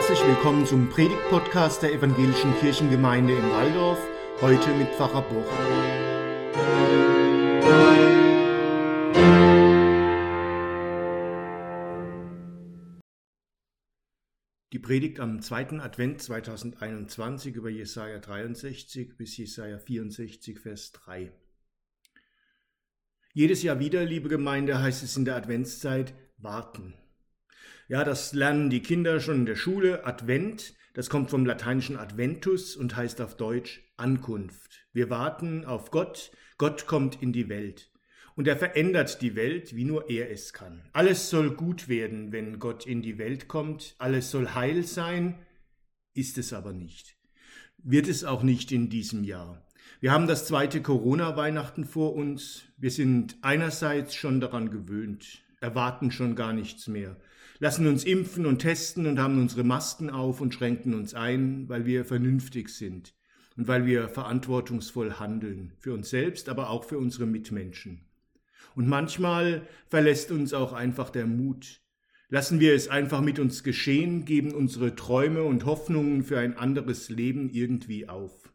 Herzlich willkommen zum Predigt-Podcast der Evangelischen Kirchengemeinde in Waldorf, heute mit Pfarrer Boch. Die Predigt am zweiten Advent 2021 über Jesaja 63 bis Jesaja 64, Vers 3. Jedes Jahr wieder, liebe Gemeinde, heißt es in der Adventszeit warten. Ja, das lernen die Kinder schon in der Schule. Advent, das kommt vom lateinischen Adventus und heißt auf Deutsch Ankunft. Wir warten auf Gott. Gott kommt in die Welt. Und er verändert die Welt, wie nur er es kann. Alles soll gut werden, wenn Gott in die Welt kommt. Alles soll heil sein, ist es aber nicht. Wird es auch nicht in diesem Jahr. Wir haben das zweite Corona-Weihnachten vor uns. Wir sind einerseits schon daran gewöhnt, erwarten schon gar nichts mehr lassen uns impfen und testen und haben unsere Masken auf und schränken uns ein, weil wir vernünftig sind und weil wir verantwortungsvoll handeln, für uns selbst, aber auch für unsere Mitmenschen. Und manchmal verlässt uns auch einfach der Mut. Lassen wir es einfach mit uns geschehen, geben unsere Träume und Hoffnungen für ein anderes Leben irgendwie auf.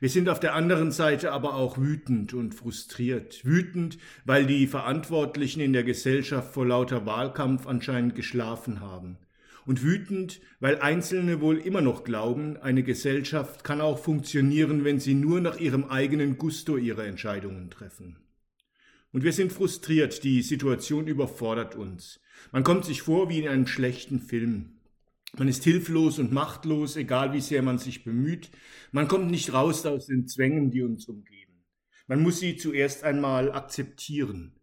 Wir sind auf der anderen Seite aber auch wütend und frustriert. Wütend, weil die Verantwortlichen in der Gesellschaft vor lauter Wahlkampf anscheinend geschlafen haben. Und wütend, weil Einzelne wohl immer noch glauben, eine Gesellschaft kann auch funktionieren, wenn sie nur nach ihrem eigenen Gusto ihre Entscheidungen treffen. Und wir sind frustriert, die Situation überfordert uns. Man kommt sich vor wie in einem schlechten Film. Man ist hilflos und machtlos, egal wie sehr man sich bemüht. Man kommt nicht raus aus den Zwängen, die uns umgeben. Man muss sie zuerst einmal akzeptieren.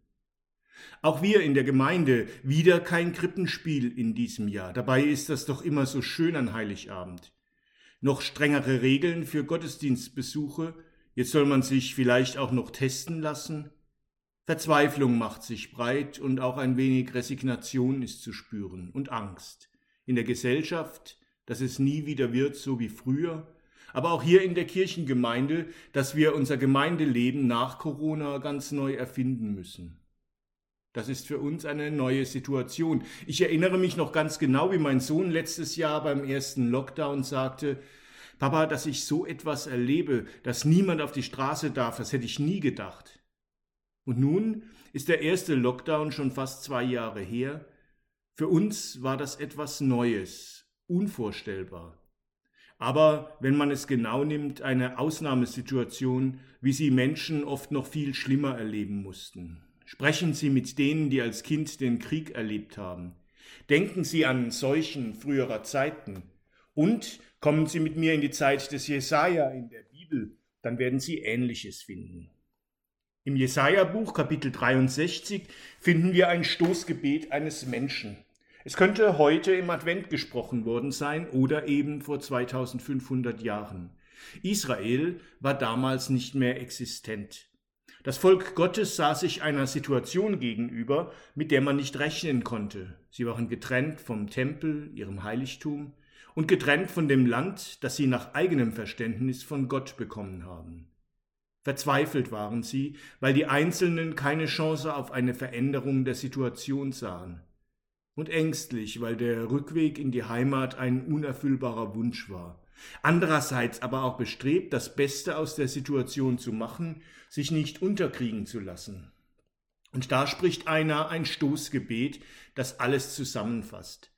Auch wir in der Gemeinde wieder kein Krippenspiel in diesem Jahr. Dabei ist das doch immer so schön an Heiligabend. Noch strengere Regeln für Gottesdienstbesuche. Jetzt soll man sich vielleicht auch noch testen lassen. Verzweiflung macht sich breit und auch ein wenig Resignation ist zu spüren und Angst in der Gesellschaft, dass es nie wieder wird, so wie früher, aber auch hier in der Kirchengemeinde, dass wir unser Gemeindeleben nach Corona ganz neu erfinden müssen. Das ist für uns eine neue Situation. Ich erinnere mich noch ganz genau, wie mein Sohn letztes Jahr beim ersten Lockdown sagte, Papa, dass ich so etwas erlebe, dass niemand auf die Straße darf, das hätte ich nie gedacht. Und nun ist der erste Lockdown schon fast zwei Jahre her für uns war das etwas Neues, unvorstellbar. Aber wenn man es genau nimmt, eine Ausnahmesituation, wie sie Menschen oft noch viel schlimmer erleben mussten. Sprechen Sie mit denen, die als Kind den Krieg erlebt haben. Denken Sie an Seuchen früherer Zeiten. Und kommen Sie mit mir in die Zeit des Jesaja in der Bibel, dann werden Sie Ähnliches finden. Im Jesaja-Buch, Kapitel 63, finden wir ein Stoßgebet eines Menschen. Es könnte heute im Advent gesprochen worden sein oder eben vor 2500 Jahren. Israel war damals nicht mehr existent. Das Volk Gottes sah sich einer Situation gegenüber, mit der man nicht rechnen konnte. Sie waren getrennt vom Tempel, ihrem Heiligtum, und getrennt von dem Land, das sie nach eigenem Verständnis von Gott bekommen haben. Verzweifelt waren sie, weil die Einzelnen keine Chance auf eine Veränderung der Situation sahen und ängstlich, weil der Rückweg in die Heimat ein unerfüllbarer Wunsch war. Andererseits aber auch bestrebt, das Beste aus der Situation zu machen, sich nicht unterkriegen zu lassen. Und da spricht einer ein Stoßgebet, das alles zusammenfasst.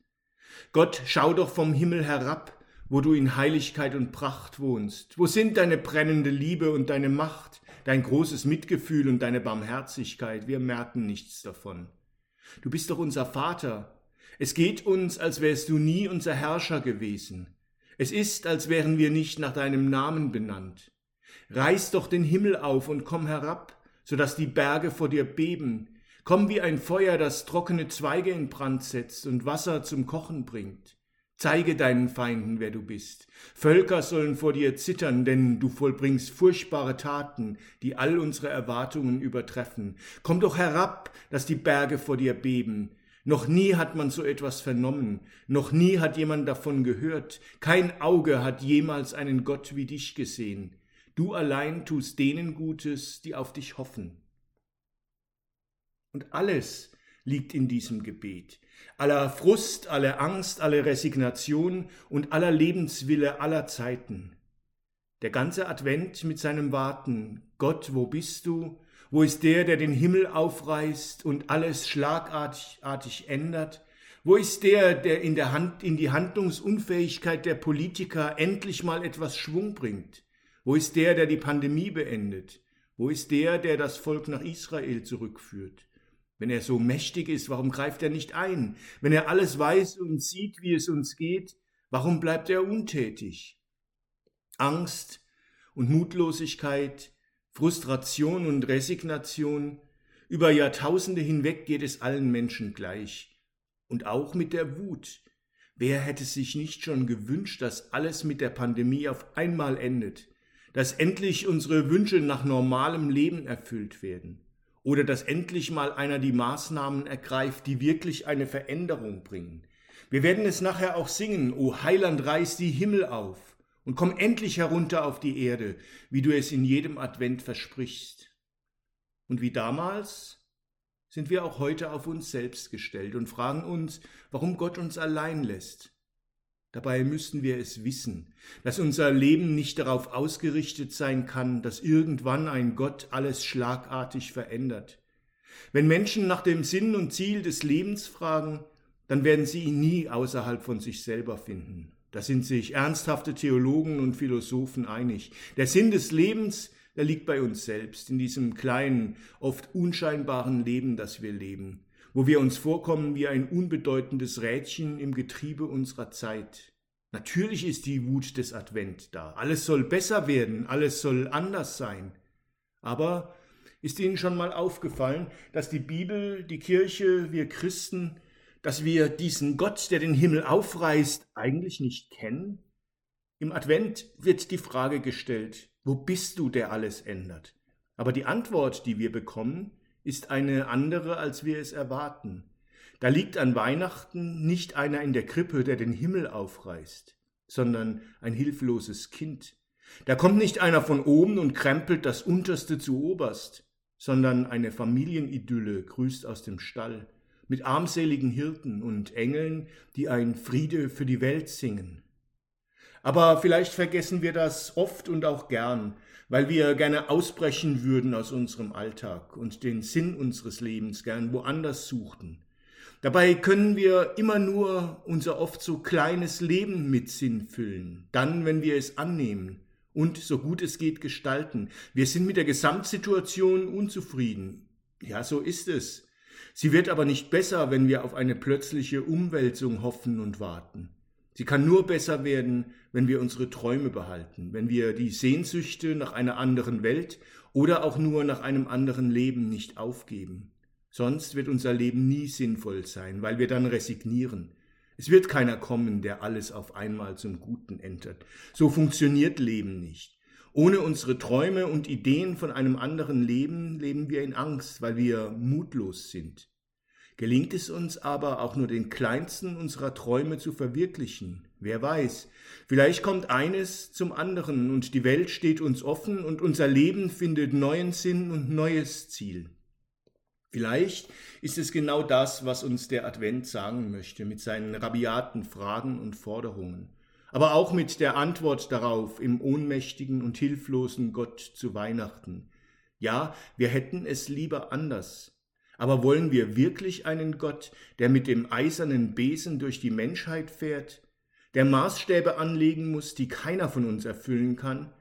Gott, schau doch vom Himmel herab, wo du in Heiligkeit und Pracht wohnst. Wo sind deine brennende Liebe und deine Macht, dein großes Mitgefühl und deine Barmherzigkeit? Wir merken nichts davon. Du bist doch unser Vater. Es geht uns, als wärst du nie unser Herrscher gewesen. Es ist, als wären wir nicht nach deinem Namen benannt. Reiß doch den Himmel auf und komm herab, so dass die Berge vor dir beben. Komm wie ein Feuer, das trockene Zweige in Brand setzt und Wasser zum Kochen bringt. Zeige deinen Feinden, wer du bist. Völker sollen vor dir zittern, denn du vollbringst furchtbare Taten, die all unsere Erwartungen übertreffen. Komm doch herab, dass die Berge vor dir beben. Noch nie hat man so etwas vernommen, noch nie hat jemand davon gehört, kein Auge hat jemals einen Gott wie dich gesehen. Du allein tust denen Gutes, die auf dich hoffen. Und alles liegt in diesem Gebet. aller Frust, aller Angst, aller Resignation und aller Lebenswille aller Zeiten. Der ganze Advent mit seinem Warten, Gott, wo bist du? Wo ist der, der den Himmel aufreißt und alles schlagartig ändert? Wo ist der, der in, der Hand, in die Handlungsunfähigkeit der Politiker endlich mal etwas Schwung bringt? Wo ist der, der die Pandemie beendet? Wo ist der, der das Volk nach Israel zurückführt? Wenn er so mächtig ist, warum greift er nicht ein? Wenn er alles weiß und sieht, wie es uns geht, warum bleibt er untätig? Angst und Mutlosigkeit, Frustration und Resignation, über Jahrtausende hinweg geht es allen Menschen gleich. Und auch mit der Wut. Wer hätte sich nicht schon gewünscht, dass alles mit der Pandemie auf einmal endet, dass endlich unsere Wünsche nach normalem Leben erfüllt werden? oder dass endlich mal einer die Maßnahmen ergreift, die wirklich eine Veränderung bringen. Wir werden es nachher auch singen, O Heiland, reiß die Himmel auf und komm endlich herunter auf die Erde, wie du es in jedem Advent versprichst. Und wie damals sind wir auch heute auf uns selbst gestellt und fragen uns, warum Gott uns allein lässt, Dabei müssten wir es wissen, dass unser Leben nicht darauf ausgerichtet sein kann, dass irgendwann ein Gott alles schlagartig verändert. Wenn Menschen nach dem Sinn und Ziel des Lebens fragen, dann werden sie ihn nie außerhalb von sich selber finden. Da sind sich ernsthafte Theologen und Philosophen einig. Der Sinn des Lebens, der liegt bei uns selbst, in diesem kleinen, oft unscheinbaren Leben, das wir leben wo wir uns vorkommen wie ein unbedeutendes Rädchen im Getriebe unserer Zeit. Natürlich ist die Wut des Advent da. Alles soll besser werden, alles soll anders sein. Aber ist Ihnen schon mal aufgefallen, dass die Bibel, die Kirche, wir Christen, dass wir diesen Gott, der den Himmel aufreißt, eigentlich nicht kennen? Im Advent wird die Frage gestellt, wo bist du, der alles ändert? Aber die Antwort, die wir bekommen, ist eine andere, als wir es erwarten. Da liegt an Weihnachten nicht einer in der Krippe, der den Himmel aufreißt, sondern ein hilfloses Kind. Da kommt nicht einer von oben und krempelt das Unterste zu oberst, sondern eine Familienidylle grüßt aus dem Stall, mit armseligen Hirten und Engeln, die ein Friede für die Welt singen. Aber vielleicht vergessen wir das oft und auch gern, weil wir gerne ausbrechen würden aus unserem Alltag und den Sinn unseres Lebens gern woanders suchten. Dabei können wir immer nur unser oft so kleines Leben mit Sinn füllen, dann, wenn wir es annehmen und so gut es geht gestalten. Wir sind mit der Gesamtsituation unzufrieden. Ja, so ist es. Sie wird aber nicht besser, wenn wir auf eine plötzliche Umwälzung hoffen und warten. Sie kann nur besser werden, wenn wir unsere Träume behalten, wenn wir die Sehnsüchte nach einer anderen Welt oder auch nur nach einem anderen Leben nicht aufgeben. Sonst wird unser Leben nie sinnvoll sein, weil wir dann resignieren. Es wird keiner kommen, der alles auf einmal zum Guten ändert. So funktioniert Leben nicht. Ohne unsere Träume und Ideen von einem anderen Leben leben wir in Angst, weil wir mutlos sind. Gelingt es uns aber auch nur den kleinsten unserer Träume zu verwirklichen? Wer weiß, vielleicht kommt eines zum anderen und die Welt steht uns offen und unser Leben findet neuen Sinn und neues Ziel. Vielleicht ist es genau das, was uns der Advent sagen möchte mit seinen rabiaten Fragen und Forderungen, aber auch mit der Antwort darauf im ohnmächtigen und hilflosen Gott zu Weihnachten. Ja, wir hätten es lieber anders, aber wollen wir wirklich einen Gott, der mit dem eisernen Besen durch die Menschheit fährt, der Maßstäbe anlegen muss, die keiner von uns erfüllen kann,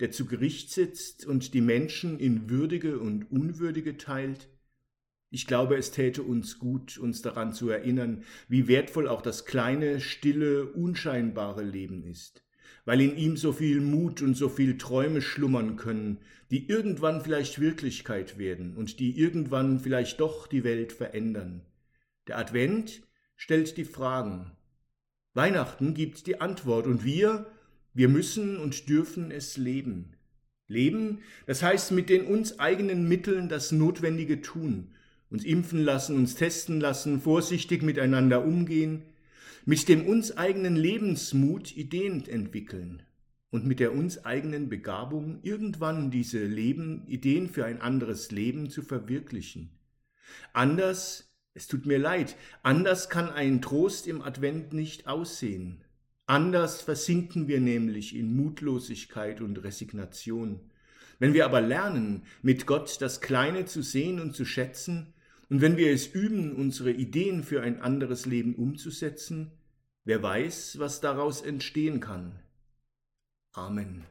der zu Gericht sitzt und die Menschen in würdige und unwürdige teilt? Ich glaube, es täte uns gut, uns daran zu erinnern, wie wertvoll auch das kleine, stille, unscheinbare Leben ist weil in ihm so viel Mut und so viel Träume schlummern können, die irgendwann vielleicht Wirklichkeit werden und die irgendwann vielleicht doch die Welt verändern. Der Advent stellt die Fragen. Weihnachten gibt die Antwort und wir, wir müssen und dürfen es leben. Leben, das heißt mit den uns eigenen Mitteln das Notwendige tun, uns impfen lassen, uns testen lassen, vorsichtig miteinander umgehen, mit dem uns eigenen Lebensmut Ideen entwickeln und mit der uns eigenen Begabung irgendwann diese Leben, Ideen für ein anderes Leben zu verwirklichen. Anders Es tut mir leid, anders kann ein Trost im Advent nicht aussehen. Anders versinken wir nämlich in Mutlosigkeit und Resignation. Wenn wir aber lernen, mit Gott das Kleine zu sehen und zu schätzen, und wenn wir es üben, unsere Ideen für ein anderes Leben umzusetzen, wer weiß, was daraus entstehen kann. Amen.